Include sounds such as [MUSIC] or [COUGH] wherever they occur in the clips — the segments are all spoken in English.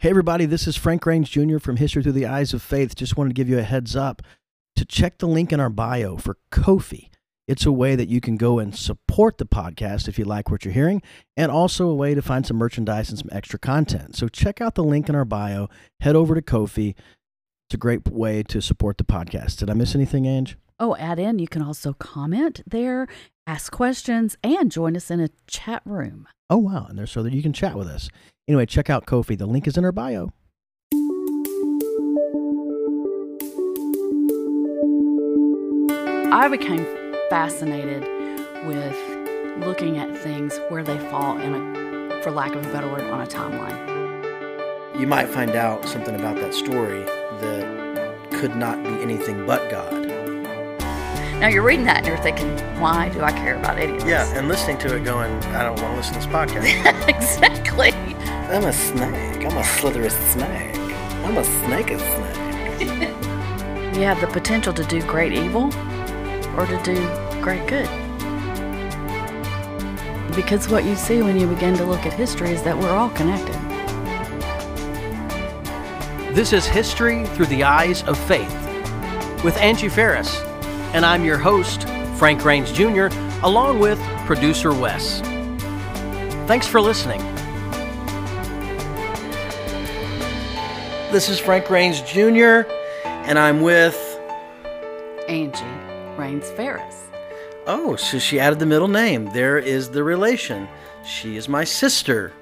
Hey, everybody, this is Frank Rains Jr. from History Through the Eyes of Faith. Just wanted to give you a heads up to check the link in our bio for Ko-fi. It's a way that you can go and support the podcast if you like what you're hearing, and also a way to find some merchandise and some extra content. So check out the link in our bio, head over to Ko-fi. It's a great way to support the podcast. Did I miss anything, Ange? Oh, add in, you can also comment there, ask questions, and join us in a chat room. Oh, wow. And there's so that you can chat with us. Anyway, check out Ko-fi. The link is in our bio. I became fascinated with looking at things where they fall in a, for lack of a better word, on a timeline. You might find out something about that story that could not be anything but God. Now you're reading that and you're thinking, why do I care about any of this? Yeah, and listening to it going, I don't want to listen to this podcast. [LAUGHS] exactly. I'm a snake. I'm a slithery snake. I'm a snake snake. [LAUGHS] You have the potential to do great evil or to do great good. Because what you see when you begin to look at history is that we're all connected. This is History Through the Eyes of Faith with Angie Ferris, and I'm your host, Frank Rains Jr., along with producer Wes. Thanks for listening. This is Frank Rains Jr., and I'm with. Angie Rains Ferris. Oh, so she added the middle name. There is the relation. She is my sister,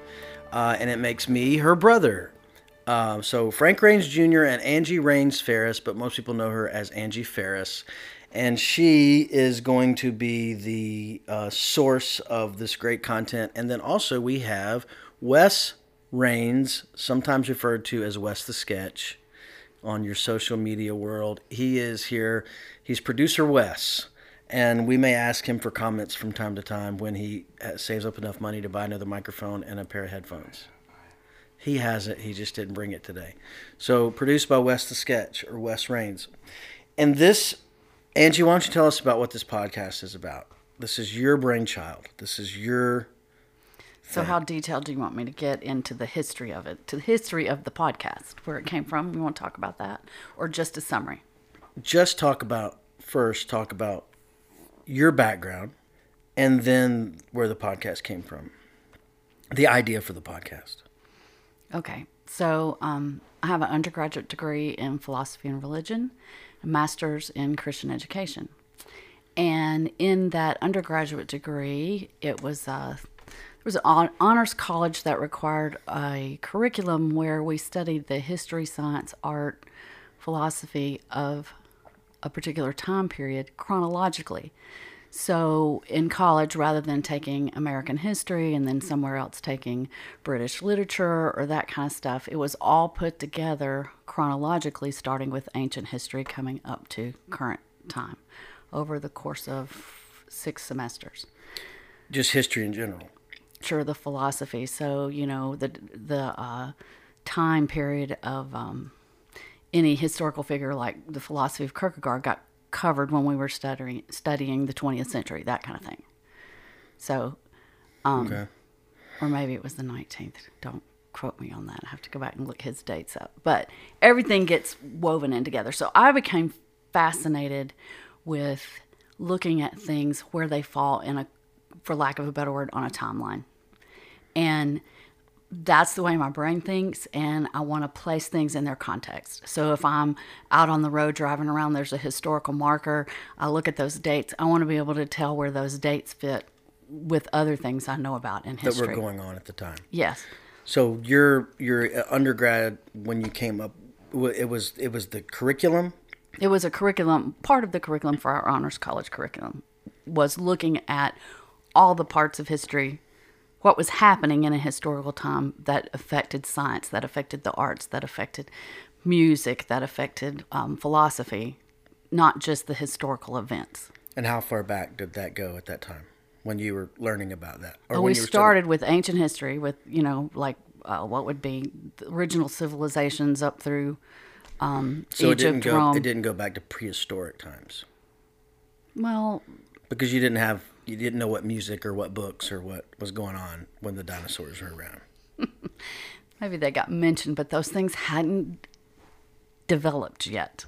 uh, and it makes me her brother. Uh, so Frank Rains Jr. and Angie Rains Ferris, but most people know her as Angie Ferris. And she is going to be the uh, source of this great content. And then also we have Wes Rains, sometimes referred to as Wes the Sketch on your social media world. He is here. He's producer Wes and we may ask him for comments from time to time when he uh, saves up enough money to buy another microphone and a pair of headphones. He has it, he just didn't bring it today. So, produced by Wes the Sketch or Wes Rains. And this, Angie, why don't you tell us about what this podcast is about? This is your brainchild. This is your. So, how detailed do you want me to get into the history of it, to the history of the podcast, where it came from? We won't talk about that, or just a summary? Just talk about, first, talk about your background and then where the podcast came from. The idea for the podcast. Okay. So um, I have an undergraduate degree in philosophy and religion, master's in Christian education. And in that undergraduate degree, it was uh, there was an honors college that required a curriculum where we studied the history, science, art, philosophy of a particular time period chronologically. So in college, rather than taking American history and then somewhere else taking British literature or that kind of stuff, it was all put together chronologically, starting with ancient history coming up to current time over the course of six semesters. Just history in general. Sure, the philosophy. So you know the the uh, time period of um, any historical figure like the philosophy of Kierkegaard got covered when we were studying studying the 20th century, that kind of thing. So, um, okay. or maybe it was the 19th. Don't quote me on that. I have to go back and look his dates up. But everything gets woven in together. So I became fascinated with looking at things where they fall in a, for lack of a better word, on a timeline, and that's the way my brain thinks and I want to place things in their context. So if I'm out on the road driving around there's a historical marker, I look at those dates. I want to be able to tell where those dates fit with other things I know about in history that were going on at the time. Yes. So your your uh, undergrad when you came up it was it was the curriculum? It was a curriculum part of the curriculum for our honors college curriculum was looking at all the parts of history what was happening in a historical time that affected science, that affected the arts, that affected music, that affected um, philosophy, not just the historical events. And how far back did that go at that time when you were learning about that? Or well, we started with ancient history, with, you know, like uh, what would be the original civilizations up through um, so Egypt, it didn't go. Rome. It didn't go back to prehistoric times. Well, because you didn't have you didn't know what music or what books or what was going on when the dinosaurs were around. [LAUGHS] maybe they got mentioned, but those things hadn't developed yet.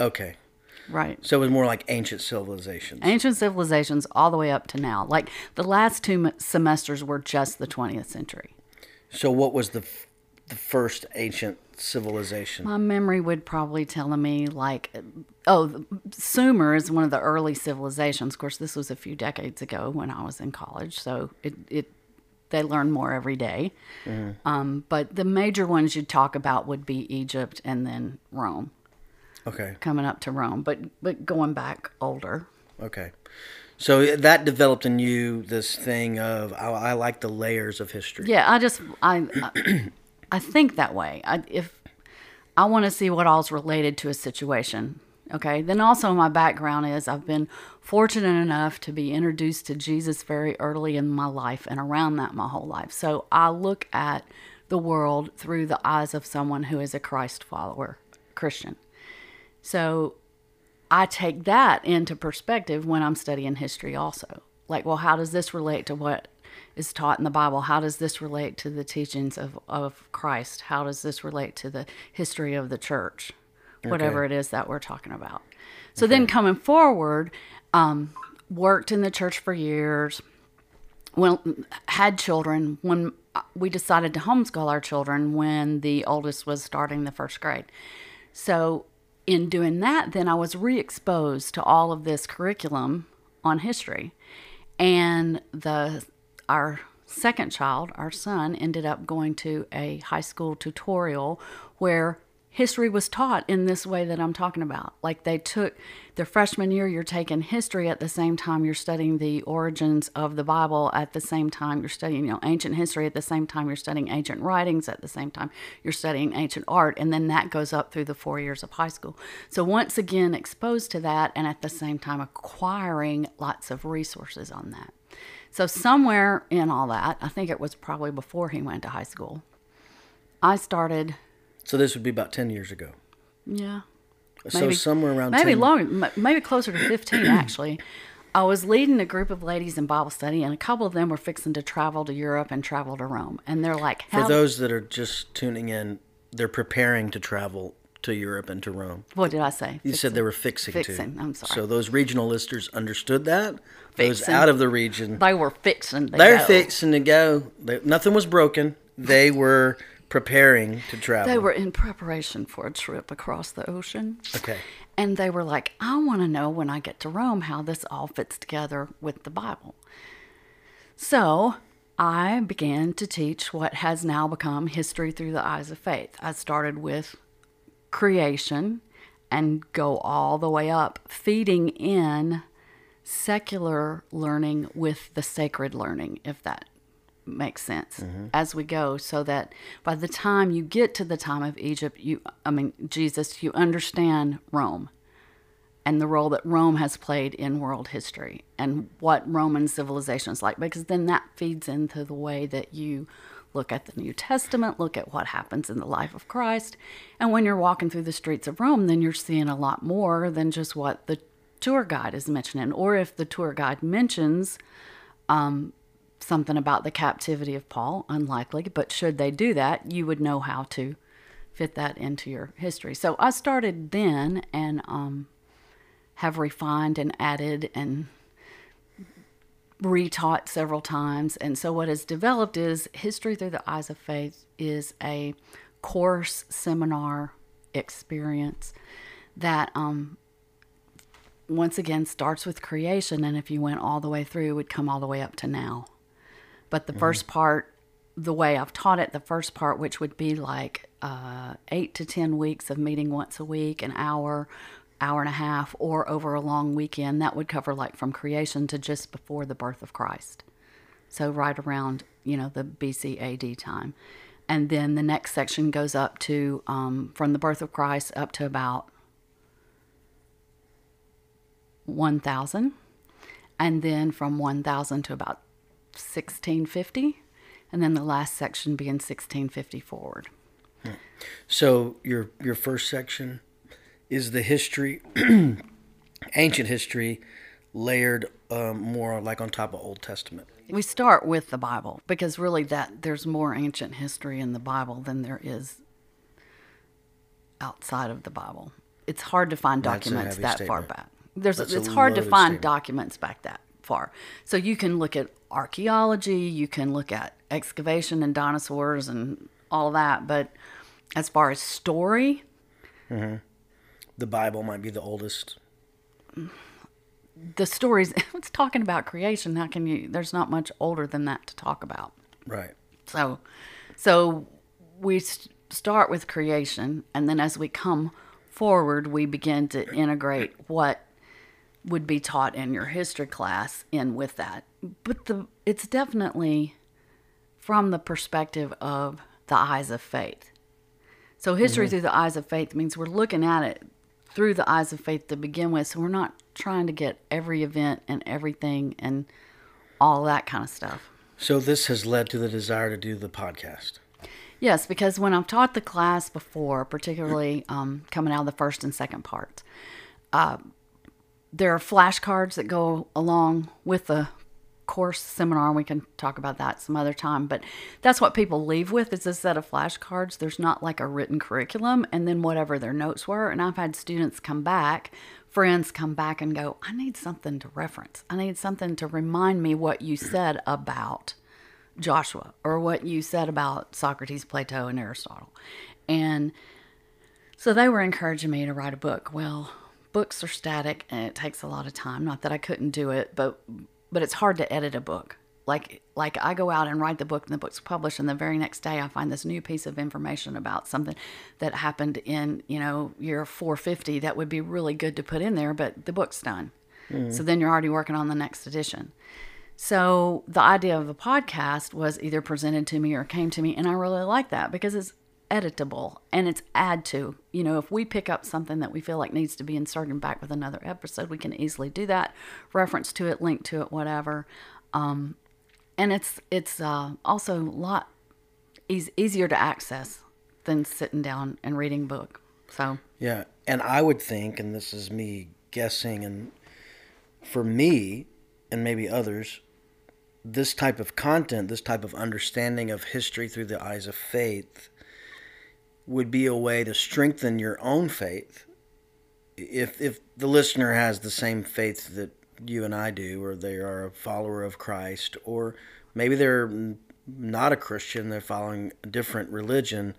Okay. Right. So it was more like ancient civilizations. Ancient civilizations all the way up to now. Like the last two semesters were just the 20th century. So what was the f- the first ancient civilization? My memory would probably tell me like, oh, Sumer is one of the early civilizations. Of course, this was a few decades ago when I was in college, so it it they learn more every day. Um, but the major ones you'd talk about would be Egypt and then Rome, Okay. coming up to Rome, but but going back older. Okay. So that developed in you this thing of I, I like the layers of history. Yeah, I just I I, [CLEARS THROAT] I think that way. I, if I want to see what all's related to a situation, okay. Then also my background is I've been fortunate enough to be introduced to Jesus very early in my life and around that my whole life. So I look at the world through the eyes of someone who is a Christ follower, Christian. So I take that into perspective when I'm studying history also. Like, well, how does this relate to what is taught in the Bible? How does this relate to the teachings of, of Christ? How does this relate to the history of the church? Whatever it is that we're talking about. So then coming forward, um, worked in the church for years, well, had children when we decided to homeschool our children when the oldest was starting the first grade. So, in doing that, then I was re exposed to all of this curriculum on history. And the our second child, our son, ended up going to a high school tutorial where history was taught in this way that I'm talking about. Like they took their freshman year, you're taking history at the same time you're studying the origins of the Bible, at the same time you're studying, you know, ancient history, at the same time you're studying ancient writings, at the same time you're studying ancient art, and then that goes up through the four years of high school. So once again, exposed to that, and at the same time acquiring lots of resources on that. So somewhere in all that, I think it was probably before he went to high school, I started So this would be about 10 years ago. yeah. so somewhere around maybe 10 longer, maybe closer to 15 [CLEARS THROAT] actually. I was leading a group of ladies in Bible study, and a couple of them were fixing to travel to Europe and travel to Rome. And they're like, For those that are just tuning in, they're preparing to travel to Europe and to Rome. what did I say? You said they were fixing, Fixing, to. I'm sorry. So those regional listers understood that. Fixing. Those Fixing. out of the region, They were fixing. To they're go. fixing to go. They, nothing was broken. They were preparing to travel. They were in preparation for a trip across the ocean. Okay. And they were like, I want to know when I get to Rome how this all fits together with the Bible. So I began to teach what has now become history through the eyes of faith. I started with creation and go all the way up, feeding in secular learning with the sacred learning, if that makes sense mm-hmm. as we go so that by the time you get to the time of Egypt you I mean Jesus you understand Rome and the role that Rome has played in world history and what Roman civilization is like because then that feeds into the way that you look at the New Testament, look at what happens in the life of Christ. And when you're walking through the streets of Rome, then you're seeing a lot more than just what the tour guide is mentioning. Or if the tour guide mentions um, something about the captivity of Paul, unlikely, but should they do that, you would know how to fit that into your history. So I started then and um, have refined and added and retaught several times. And so what has developed is History Through the Eyes of Faith is a course seminar experience that um, once again starts with creation and if you went all the way through it would come all the way up to now. But the first part the way I've taught it, the first part, which would be like uh, eight to 10 weeks of meeting once a week, an hour, hour and a half, or over a long weekend, that would cover like from creation to just before the birth of Christ. So, right around, you know, the BC AD time. And then the next section goes up to um, from the birth of Christ up to about 1000. And then from 1000 to about 1650 and then the last section being 1650 forward. So your your first section is the history, [CLEARS THROAT] ancient history, layered um, more like on top of Old Testament. We start with the Bible because really that there's more ancient history in the Bible than there is outside of the Bible. It's hard to find documents that far back. There's That's it's hard to find statement. documents back that far. So you can look at archaeology, you can look at excavation and dinosaurs and all that, but as far as story, The Bible might be the oldest. the stories [LAUGHS] it's talking about creation, how can you there's not much older than that to talk about. Right. So, so we start with creation, and then as we come forward, we begin to integrate what would be taught in your history class in with that. But the it's definitely from the perspective of the eyes of faith. So history mm-hmm. through the eyes of faith means we're looking at it through the eyes of faith to begin with. So we're not trying to get every event and everything and all that kind of stuff. So this has led to the desire to do the podcast. Yes, because when I've taught the class before, particularly um, coming out of the first and second parts, uh, there are flashcards that go along with the course seminar, and we can talk about that some other time. But that's what people leave with is a set of flashcards. There's not like a written curriculum, and then whatever their notes were. And I've had students come back, friends come back and go, "I need something to reference. I need something to remind me what you said about." Joshua or what you said about Socrates, Plato, and Aristotle. And so they were encouraging me to write a book. Well, books are static and it takes a lot of time. Not that I couldn't do it, but but it's hard to edit a book. Like like I go out and write the book and the book's published and the very next day I find this new piece of information about something that happened in, you know, year 450 that would be really good to put in there, but the book's done. Hmm. So then you're already working on the next edition. So the idea of a podcast was either presented to me or came to me, and I really like that because it's editable and it's add to. You know, if we pick up something that we feel like needs to be inserted back with another episode, we can easily do that. Reference to it, link to it, whatever. Um, and it's it's uh, also a lot eas- easier to access than sitting down and reading book. So Yeah, and I would think, and this is me guessing, and for me and maybe others, this type of content, this type of understanding of history through the eyes of faith, would be a way to strengthen your own faith. If if the listener has the same faith that you and I do, or they are a follower of Christ, or maybe they're not a Christian, they're following a different religion,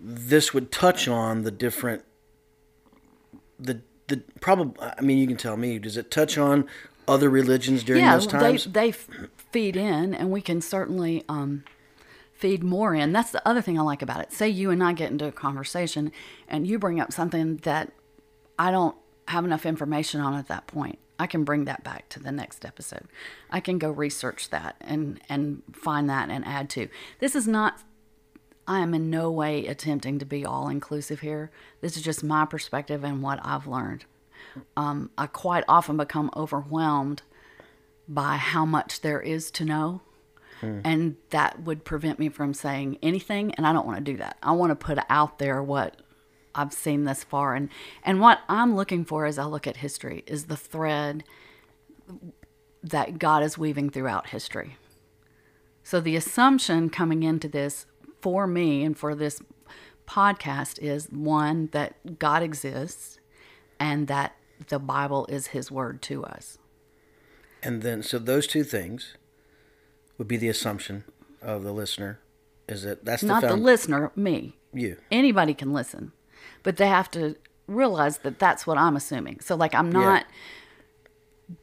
this would touch on the different the the probably I mean you can tell me does it touch on other religions during yeah, those times? they they feed in, and we can certainly um, feed more in. That's the other thing I like about it. Say you and I get into a conversation, and you bring up something that I don't have enough information on at that point. I can bring that back to the next episode. I can go research that and and find that and add to. This is not I am in no way attempting to be all inclusive here. This is just my perspective and what I've learned. Um, I quite often become overwhelmed by how much there is to know. Mm. And that would prevent me from saying anything. And I don't want to do that. I want to put out there what I've seen thus far. And, and what I'm looking for as I look at history is the thread that God is weaving throughout history. So the assumption coming into this for me and for this podcast is one that God exists and that the Bible is his word to us. and then so those two things would be the assumption of the listener is that that's the Not the found- listener, me. you. Anybody can listen, but they have to realize that that's what I'm assuming. So like I'm not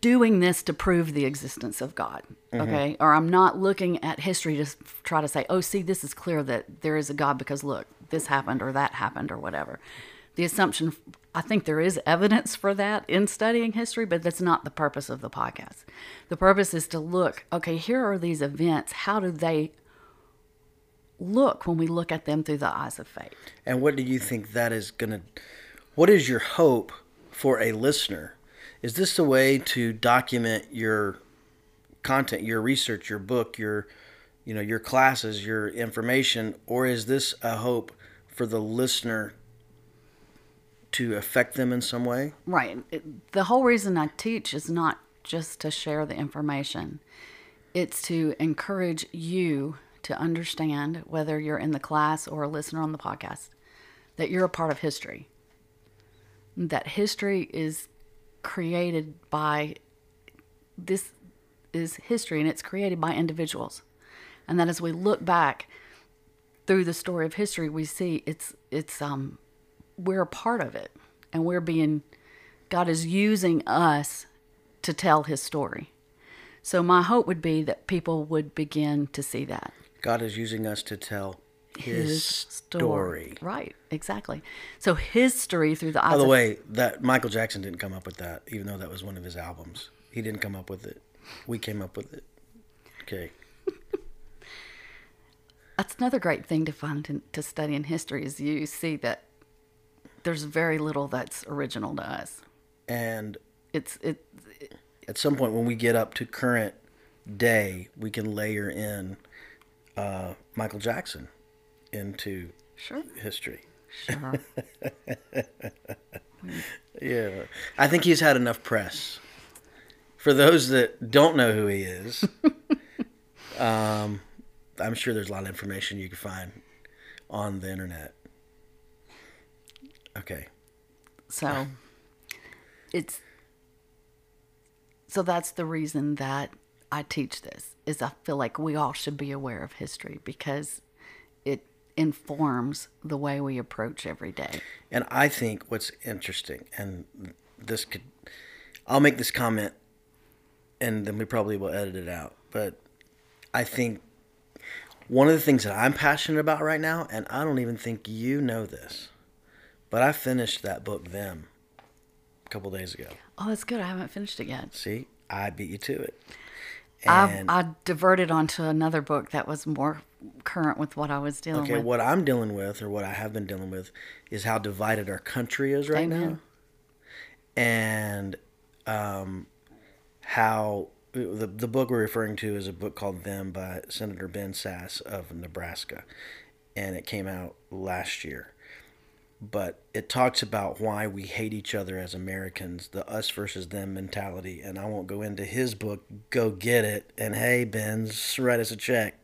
doing this to prove the existence of God, mm-hmm. okay? Or I'm not looking at history to s- try to say, "Oh, see, this is clear that there is a God because look, this happened or that happened or whatever." The assumption I think there is evidence for that in studying history, but that's not the purpose of the podcast. The purpose is to look, okay, here are these events. How do they look when we look at them through the eyes of faith? And what do you think that is going to what is your hope for a listener? Is this a way to document your content, your research, your book, your you know, your classes, your information, or is this a hope for the listener to affect them in some way? Right. The whole reason I teach is not just to share the information. it's to encourage you to understand whether you're in the class or a listener on the podcast that you're a part of history. That history is created by this is history and it's created by individuals. And that as we look back through the story of history, we see it's it's um we're a part of it and we're being God is using us to tell his story. So my hope would be that people would begin to see that. God is using us to tell his, story. Right, exactly. So history through the eyes By the way, that Michael Jackson didn't come up with that, even though that was one of his albums. He didn't come up with it. We came up with it. Okay. [LAUGHS] That's another great thing to find in, to study in history is you see that there's very little that's original to us. And It's it at some point when we get up to current day, we can layer in uh, Michael Jackson into sure history. sure [LAUGHS] Yeah, I think he's had enough press. For those that don't know who he is, [LAUGHS] um, I'm sure there's a lot of information you can find on the internet. Okay. So it's so that's the reason that I teach this is I feel like we all should be aware of history because it informs the way we approach every day. And I think what's interesting, and this could, I'll make this comment, and then we probably will edit it out. But I think one of the things that I'm passionate about right now, and I don't even think you know this, but I finished that book them a couple days ago. Oh, that's good. I haven't finished it yet. See, I beat you to it. I And I diverted onto another book that was more current with what I was dealing okay, with. Okay, what I'm dealing with, or what I have been dealing with, is how divided our country is right now. Amen. and um, how the the book we're referring to is a book called "Them" by Senator Ben Sasse of Nebraska, and it came out last year. But it talks about why we hate each other as Americans, the us versus them mentality. And I won't go into his book. Go get it. And hey, Ben's, write us a check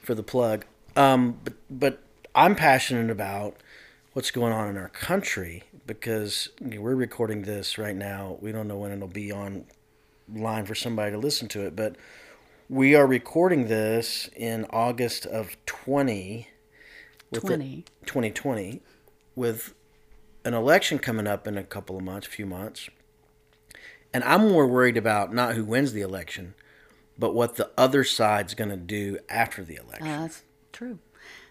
for the plug. Um, but but I'm passionate about what's going on in our country because you know, we're recording this right now. We don't know when it'll be on line for somebody to listen to it, but we are recording this in August of 20 20. 2020 with an election coming up in a couple of months, few months. And I'm more worried about not who wins the election, but what the other side's going to do after the election Uh, that's true.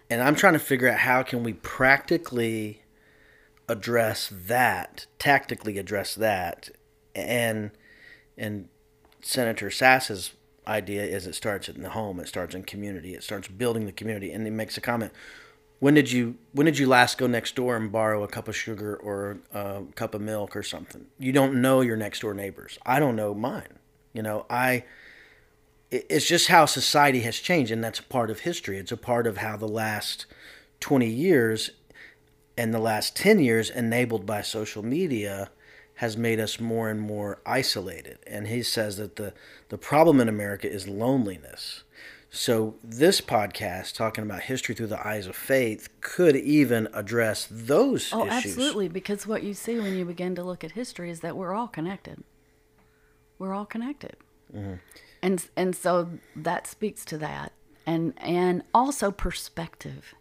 and I'm trying to figure out how can we practically address that, tactically address that, and and Senator Sasse's idea is it starts in the home, it starts in community, it starts building the community, and he makes a comment. When did you when did you last go next door and borrow a cup of sugar or a cup of milk or something? You don't know your next door neighbors. I don't know mine. You know, I it's just how society has changed and that's a part of history it's a part of how the last 20 years and the last 10 years enabled by social media has made us more and more isolated and he says that the the problem in america is loneliness so this podcast talking about history through the eyes of faith could even address those Oh, issues absolutely. Because what you see when you begin to look at history is that we're all connected. We're all connected, Mm-hmm. and and so that speaks to that, and and also perspective.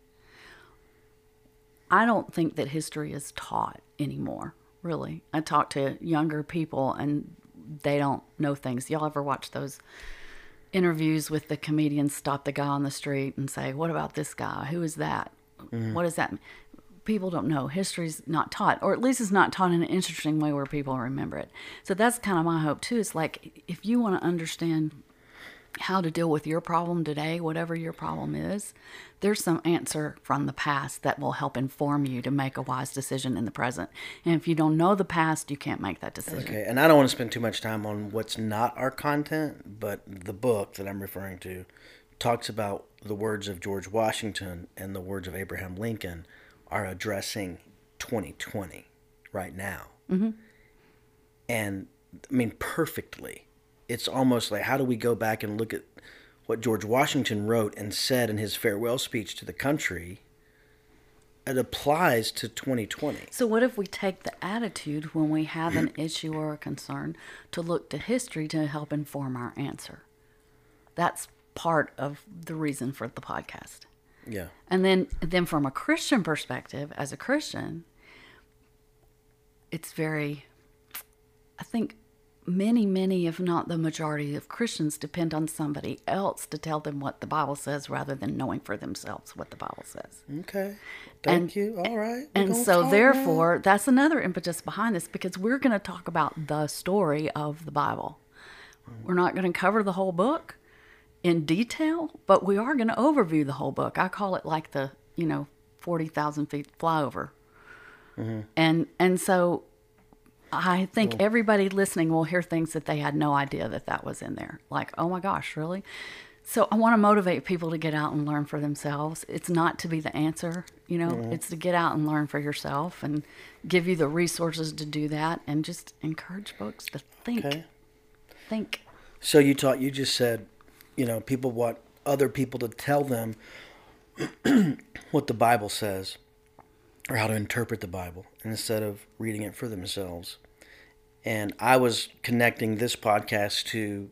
I don't think that history is taught anymore. Really, I talk to younger people, and they don't know things. Y'all ever watch those? Interviews with the comedians stop the guy on the street and say, What about this guy? Who is that? Mm-hmm. What is that? mean? People don't know. History's not taught, or at least it's not taught in an interesting way where people remember it. So that's kind of my hope, too. It's like if you want to understand how to deal with your problem today, whatever your problem is, there's some answer from the past that will help inform you to make a wise decision in the present. And if you don't know the past, you can't make that decision. Okay, and I don't want to spend too much time on what's not our content, but the book that I'm referring to talks about the words of George Washington and the words of Abraham Lincoln are addressing 2020 right now. Mm-hmm. And I mean, perfectly. It's almost like how do we go back and look at what George Washington wrote and said in his farewell speech to the country? It applies to 2020. So, what if we take the attitude when we have an [CLEARS THROAT] issue or a concern to look to history to help inform our answer? That's part of the reason for the podcast. Yeah. And then, then from a Christian perspective, as a Christian, it's very, I think many, many, if not the majority of Christians depend on somebody else to tell them what the Bible says rather than knowing for themselves what the Bible says. Okay. Thank And- you. All right. And so, talk now. therefore, that's another impetus behind this because we're going to talk about the story of the Bible. We're not going to cover the whole book in detail, but we are going to overview the whole book. I call it like the, you know, 40,000 feet flyover. Mm-hmm. And, and so I think everybody listening will hear things that they had no idea that that was in there. Like, oh my gosh, really? So I want to motivate people to get out and learn for themselves. It's not to be the answer, you know, it's to get out and learn for yourself and give you the resources to do that and just encourage folks to think. Okay. Think. So you taught. You just said, you know, people want other people to tell them [CLEARS THROAT] what the Bible says, or how to interpret the Bible, instead of reading it for themselves. And I was connecting this podcast to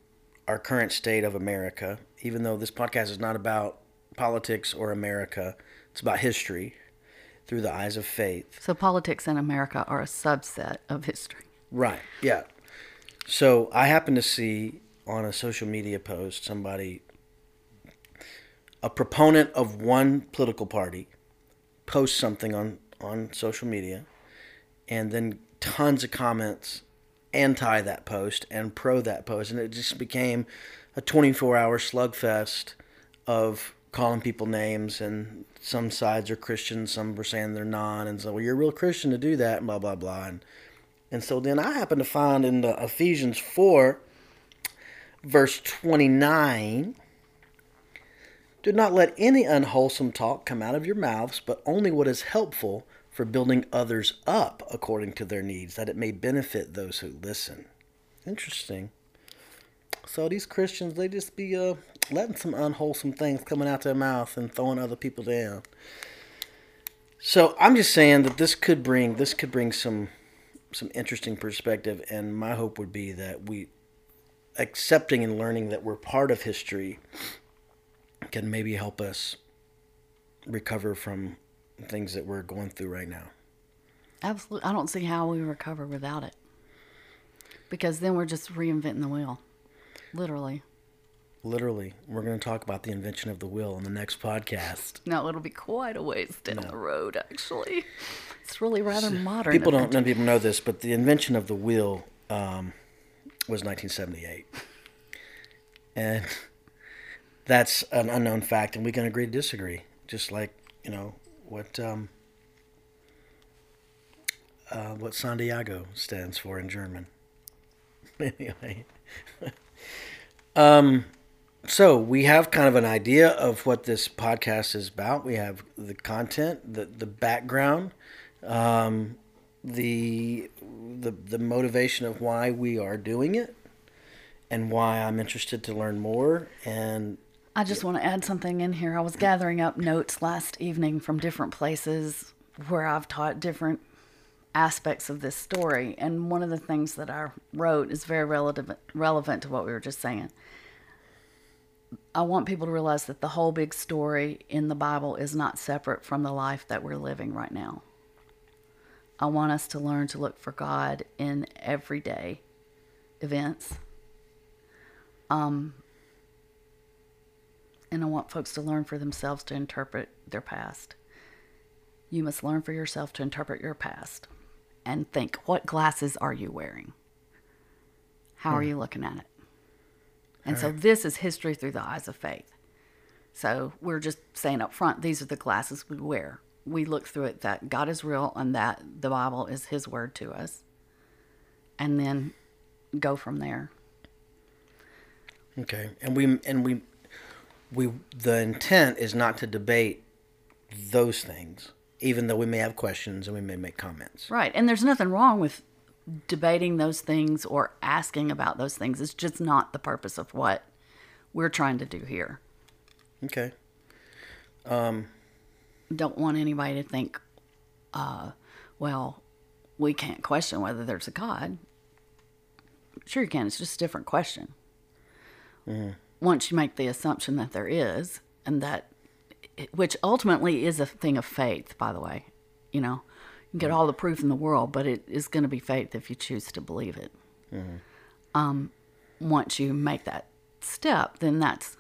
our current state of America, even though this podcast is not about politics or America. It's about history through the eyes of faith. So politics and America are a subset of history. Right. Yeah. So I happened to see on a social media post somebody, a proponent of one political party, post something on on social media, and then tons of comments anti that post and pro that post, and it just became a 24 hour slugfest of calling people names and some sides are Christians, some were saying they're not, and so well, you're a real Christian to do that, and blah blah blah, and and so then I happen to find in the Ephesians 4, verse 29, do not let any unwholesome talk come out of your mouths, but only what is helpful for building others up according to their needs, that it may benefit those who listen. Interesting. So these Christians, they just be uh, letting some unwholesome things coming out their mouth and throwing other people down. So I'm just saying that this could bring this could bring some some interesting perspective, and my hope would be that we accepting and learning that we're part of history can maybe help us recover from things that we're going through right now. Absolutely. I don't see how we recover without it. Because then we're just reinventing the wheel. Literally. Literally, we're going to talk about the invention of the wheel in the next podcast. [LAUGHS] No, it'll be quite a ways down the road, actually. It's really rather modern. People don't, none people know this, but the invention of the wheel um, was 1978, and that's an unknown fact, and we can agree to disagree. Just like you know what um, uh, what San Diego stands for in German. [LAUGHS] anyway, [LAUGHS] um, so we have kind of an idea of what this podcast is about. We have the content, the the background um, the the the motivation of why we are doing it and why I'm interested to learn more and I just want to add something in here. I was gathering up notes last evening from different places where I've taught different aspects of this story, and one of the things that I wrote is very relevant relevant to what we were just saying. I want people to realize that the whole big story in the Bible is not separate from the life that we're living right now. I want us to learn to look for God in everyday events. Um, and I want folks to learn for themselves to interpret their past. You must learn for yourself to interpret your past and think what glasses are you wearing? How are hmm. you looking at it? And so this is history through the eyes of faith. So we're just saying up front, these are the glasses we wear. We look through it that God is real and that the Bible is His word to us. And then go from there. okay and we and we we the intent is not to debate those things even though we may have questions and we may make comments Right. And there's nothing wrong with debating those things or asking about those things It's just not the purpose of what we're trying to do here. Okay. Don't want anybody to think, uh, well, we can't question whether there's a God. Sure, you can. It's just a different question. Once you make the assumption that there is, and that, which ultimately is a thing of faith, by the way, you know, you get all the proof in the world, but it is going to be faith if you choose to believe it. Um, once you make that step, then that's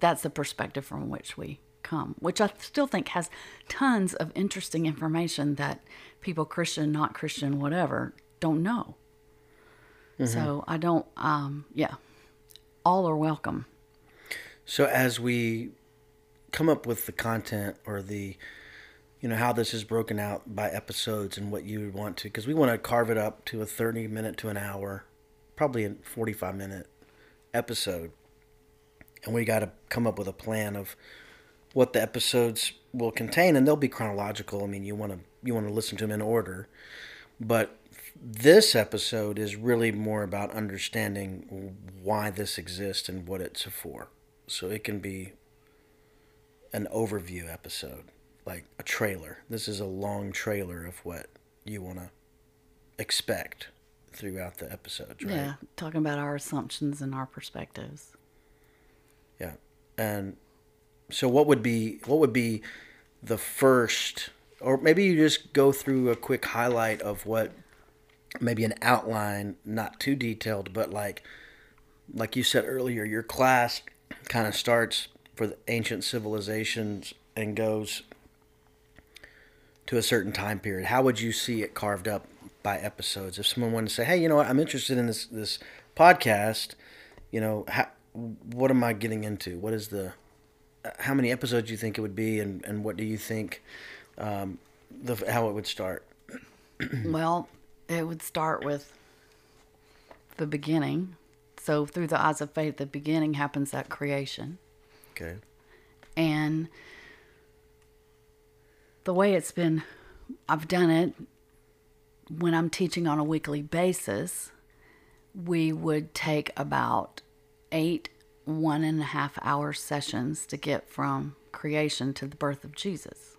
that's the perspective from which we come, which I still think has tons of interesting information that people, Christian, not Christian, whatever, don't know. So I don't, um, yeah, all are welcome. So as we come up with the content or the, you know, how this is broken out by episodes and what you want to, because we want to carve it up to a 30 minute to an hour, probably a 45 minute episode. And we got to come up with a plan of what the episodes will contain and they'll be chronological. I mean, you want to you want to listen to them in order. But this episode is really more about understanding why this exists and what it's for. So it can be an overview episode, like a trailer. This is a long trailer of what you want to expect throughout the episodes, right? Yeah, talking about our assumptions and our perspectives. Yeah. And so what would be what would be the first or maybe you just go through a quick highlight of what maybe an outline, not too detailed, but like like you said earlier, your class kind of starts for the ancient civilizations and goes to a certain time period. How would you see it carved up by episodes? If someone wanted to say, "Hey, you know what? I'm interested in this this podcast. You know, how, what am I getting into? What is the how many episodes do you think it would be, and, and what do you think um, the how it would start? well, it would start with the beginning. So, through the eyes of faith, the beginning happens at creation. Okay. And the way it's been, I've done it when I'm teaching on a weekly basis, we would take about eight one and a half hour sessions to get from creation to the birth of Jesus.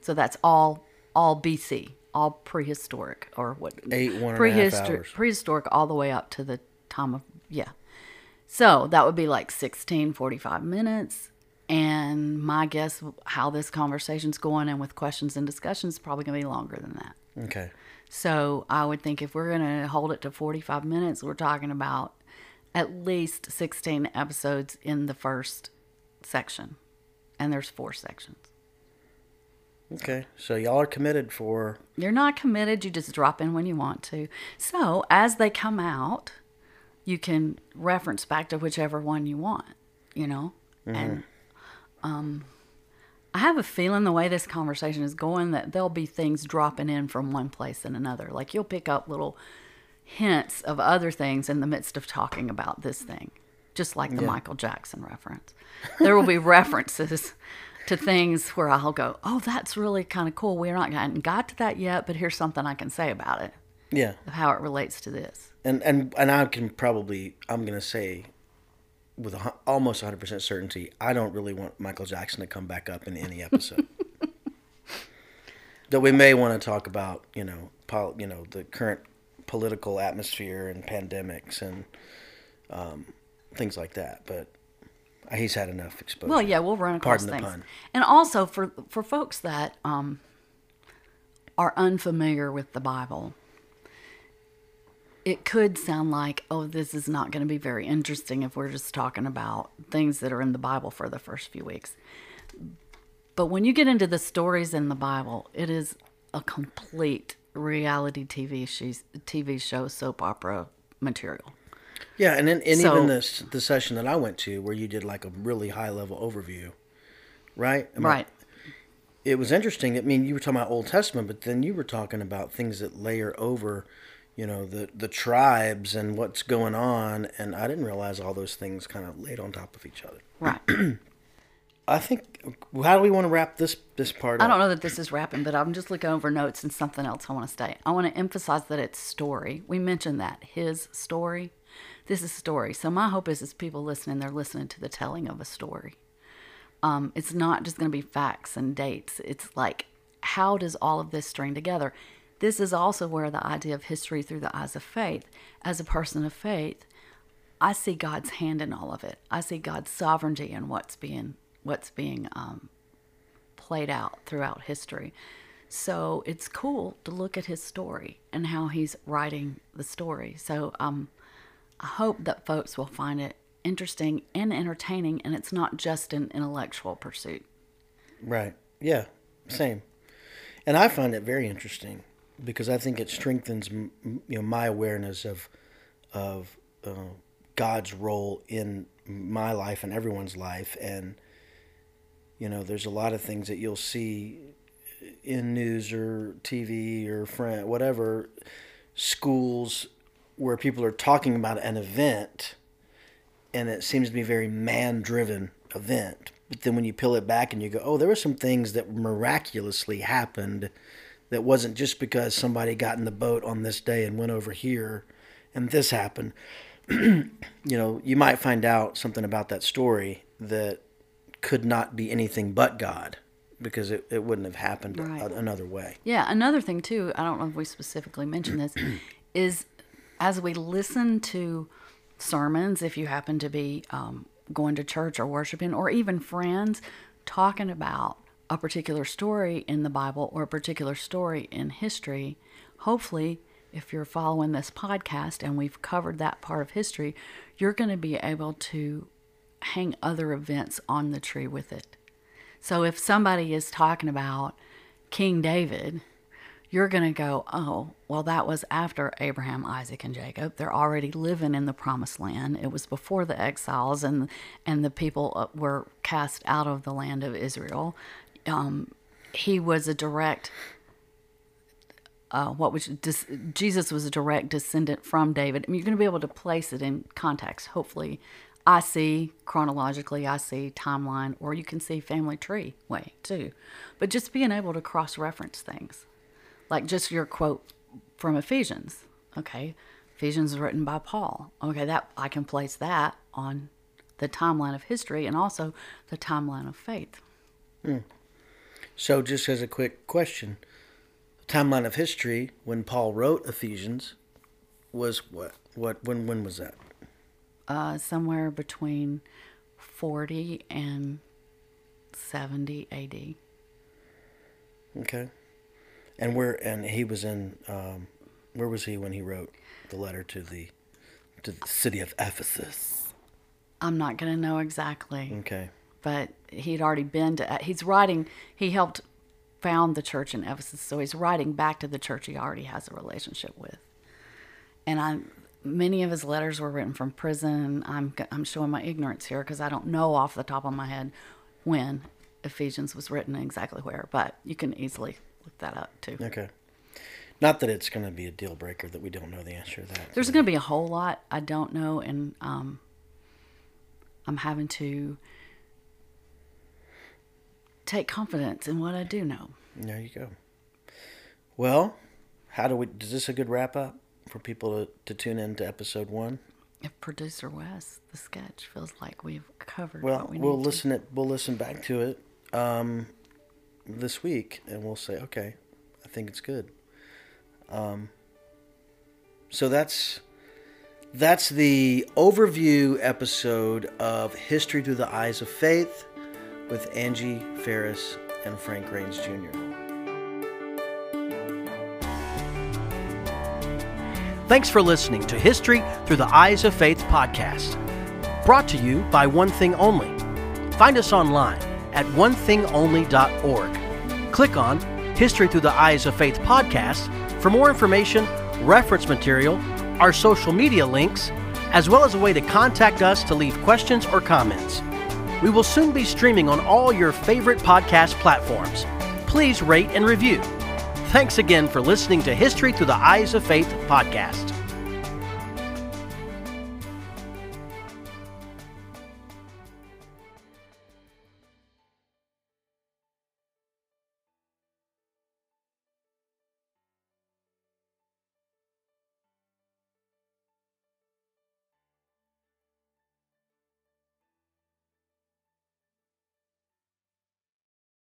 So that's all all BC, all prehistoric or what Eight one and a half prehistor- hours. prehistoric all the way up to the time of yeah. So that would be like 16 45 minutes and my guess how this conversation's going and with questions and discussions probably going to be longer than that. Okay. So I would think if we're going to hold it to 45 minutes, we're talking about at least 16 episodes in the first section. And there's four sections. Okay. So y'all are committed for You're not committed, you just drop in when you want to. So as they come out, you can reference back to whichever one you want, you know? And um I have a feeling the way this conversation is going that there'll be things dropping in from one place and another. Like you'll pick up little hints of other things in the midst of talking about this thing, just like the Michael Jackson reference. There will be [LAUGHS] references to things where I'll go, "Oh, that's really kind of cool. We're not gotten got to that yet, but here's something I can say about it, yeah. of how it relates to this." and and and I can probably I'm gonna say with a, almost 100 percent certainty I don't really want Michael Jackson to come back up in any episode. Though we may want to talk about you know pol- you know the current political atmosphere and pandemics and um, things like that, but he's had enough exposure. Well, yeah, we'll run across Pardon the things. pun. And also for for folks that um, are unfamiliar with the Bible, it could sound like, oh, this is not going to be very interesting if we're just talking about things that are in the Bible for the first few weeks. But when you get into the stories in the Bible, it is a complete reality TV TV show soap opera material. Yeah, and then and So- even this the session that I went to where you did like a really high level overview, right? I- Right. it was interesting. I mean, you were talking about Old Testament, but then you were talking about things that layer over, you know, the the tribes and what's going on, and I didn't realize all those things kind of laid on top of each other. Right. [CLEARS THROAT] I think. How do we want to wrap this this part I up? don't know that this is wrapping, but I'm just looking over notes and something else I want to say. I want to emphasize that it's story. We mentioned that his story. This is a story. So my hope is, as people listening, they're listening to the telling of a story. Um, it's not just going to be facts and dates. It's like, how does all of this string together? This is also where the idea of history through the eyes of faith. As a person of faith, I see God's hand in all of it. I see God's sovereignty in what's being what's being um, played out throughout history. So it's cool to look at his story and how he's writing the story. So um, I hope that folks will find it interesting and entertaining, and it's not just an intellectual pursuit. Right. Yeah. Same. And I find it very interesting because I think it strengthens you know my awareness of of uh, God's role in my life and everyone's life and you know there's a lot of things that you'll see in news or TV or friend whatever schools where people are talking about an event and it seems to be a very man driven event. But then when you peel it back and you go, oh, there were some things that miraculously happened that wasn't just because somebody got in the boat on this day and went over here and this happened. [CLEARS THROAT] you know, you might find out something about that story that could not be anything but God because it, it wouldn't have happened Right. a- another way. Yeah, another thing too, I don't know if we specifically mentioned this, [CLEARS THROAT] is as we listen to sermons, if you happen to be um, going to church or worshiping, or even friends talking about a particular story in the Bible or a particular story in history, hopefully, if you're following this podcast and we've covered that part of history, you're going to be able to hang other events on the tree with it. So if somebody is talking about King David, you're going to go, oh, well, that was after Abraham, Isaac, and Jacob. They're already living in the promised land. It was before the exiles and, and the people uh, were cast out of the land of Israel. Um, he was a direct, uh, what was Jesus was a direct descendant from David. I mean, you're going to be able to place it in context, hopefully. I see chronologically, I see timeline, or you can see family tree way too. But just being able to cross reference things like just your quote from Ephesians. Okay, Ephesians is written by Paul. Okay, that I can place that on the timeline of history and also the timeline of faith. So, just as a quick question, the timeline of history when Paul wrote Ephesians was what? What? When? When was that? Uh, somewhere between 40 and 70 AD. Okay. And where? And he was in. Um, where was he when he wrote the letter to the to the city of Ephesus? I'm not going to know exactly, Okay. but he'd already been to, he's writing, he helped found the church in Ephesus, so he's writing back to the church he already has a relationship with. And I, many of his letters were written from prison. I'm, I'm showing my ignorance here because I don't know off the top of my head when Ephesians was written and exactly where, but you can easily look that up too. Okay. Not that it's going to be a deal breaker that we don't know the answer to that. There's going to be a whole lot I don't know, and um, I'm having to take confidence in what I do know. There you go. Well, how do we? Is this a good wrap up for people to, to tune in to episode one? If producer Wes, the sketch feels like we've covered Well, what we we'll need listen it. We'll listen back to it um, this week, and we'll say, okay, I think it's good. Um, so that's that's the overview episode of History Through the Eyes of Faith with Angie Ferris and Frank Rains Jr. Thanks for listening to History Through the Eyes of Faith podcast, brought to you by One Thing Only. Find us online at onethingonly.org. Click on History Through the Eyes of Faith podcast for more information, reference material, our social media links, as well as a way to contact us to leave questions or comments. We will soon be streaming on all your favorite podcast platforms. Please rate and review. Thanks again for listening to History Through the Eyes of Faith podcast.